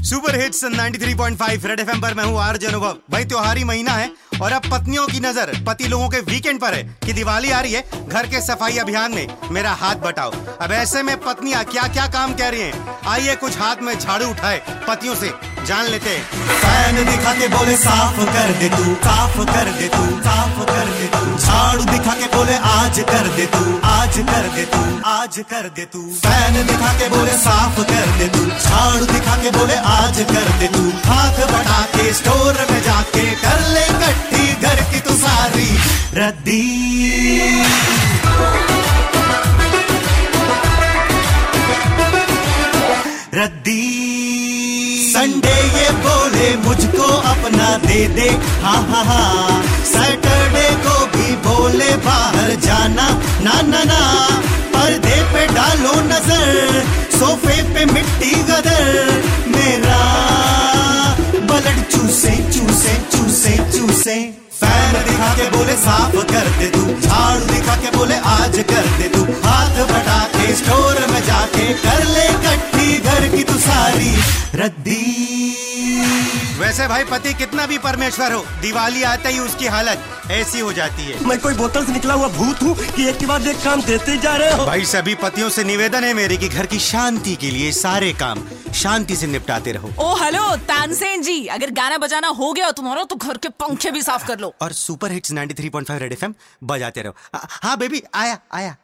Super hits 93.5 red FM पर मैं हूँ आरजे अनुभव। भाई त्योहारी महीना है और अब पत्नियों की नज़र पति लोगों के वीकेंड पर है कि दिवाली आ रही है घर के सफ़ाई अभियान में। मेरा हाथ बटाओ। अब ऐसे में पत्नियाँ क्या क्या काम कह रही हैं? आइए कुछ हाथ में झाड़ू उठाए। पतियों से जान लेते दिखा के बोले, साफ़ कर दे तू, साफ़ कर दे तू, साफ़ कर दे तू। झाड़ू दिखा के बोले, आज कर दे तू, आज कर दे आज कर दे तू। फ़ैन दिखा के बोले साफ़ कर दे तू। झाड़ू दिखा के बोले आज कर दे तू। हाथ बढ़ा के स्टोर में जाके कर ले इकट्ठी घर की तू सारी रद्दी। रद्दी। संडे ये बोले मुझको अपना दे दे। हाँ हाँ हाँ। सैटरडे को भी बोले बाहर जाना। ना ना ना। डालो नज़र, सोफे पे मिट्टी गदर। मेरा बलट चूसे चूसे चूसे चूसे। फ़ैन दिखा के बोले, साफ़ कर दे तू। झाड़ू दिखा के बोले, आज कर दे तू। हाथ बटा के स्टोर में जाके कर ले कट्टी घर की तू सारी। रद्दी वैसे भाई पति कितना भी परमेश्वर हो दिवाली आते ही उसकी हालत ऐसी हो जाती है। मैं कोई बोतल से निकला हुआ भूत हूँ कि एक के बाद एक काम देते जा रहे हो। भाई सभी पतियों से निवेदन है मेरे कि घर की शांति के लिए सारे काम शांति से निपटाते रहो। ओ हेलो तानसेन जी अगर गाना बजाना हो गया तुम्हारा तो घर के पंखे भी साफ़ कर लो। और सुपर हिट्स 93.5 रेड एफएम बजाते रहो। हाँ बेबी आया आया।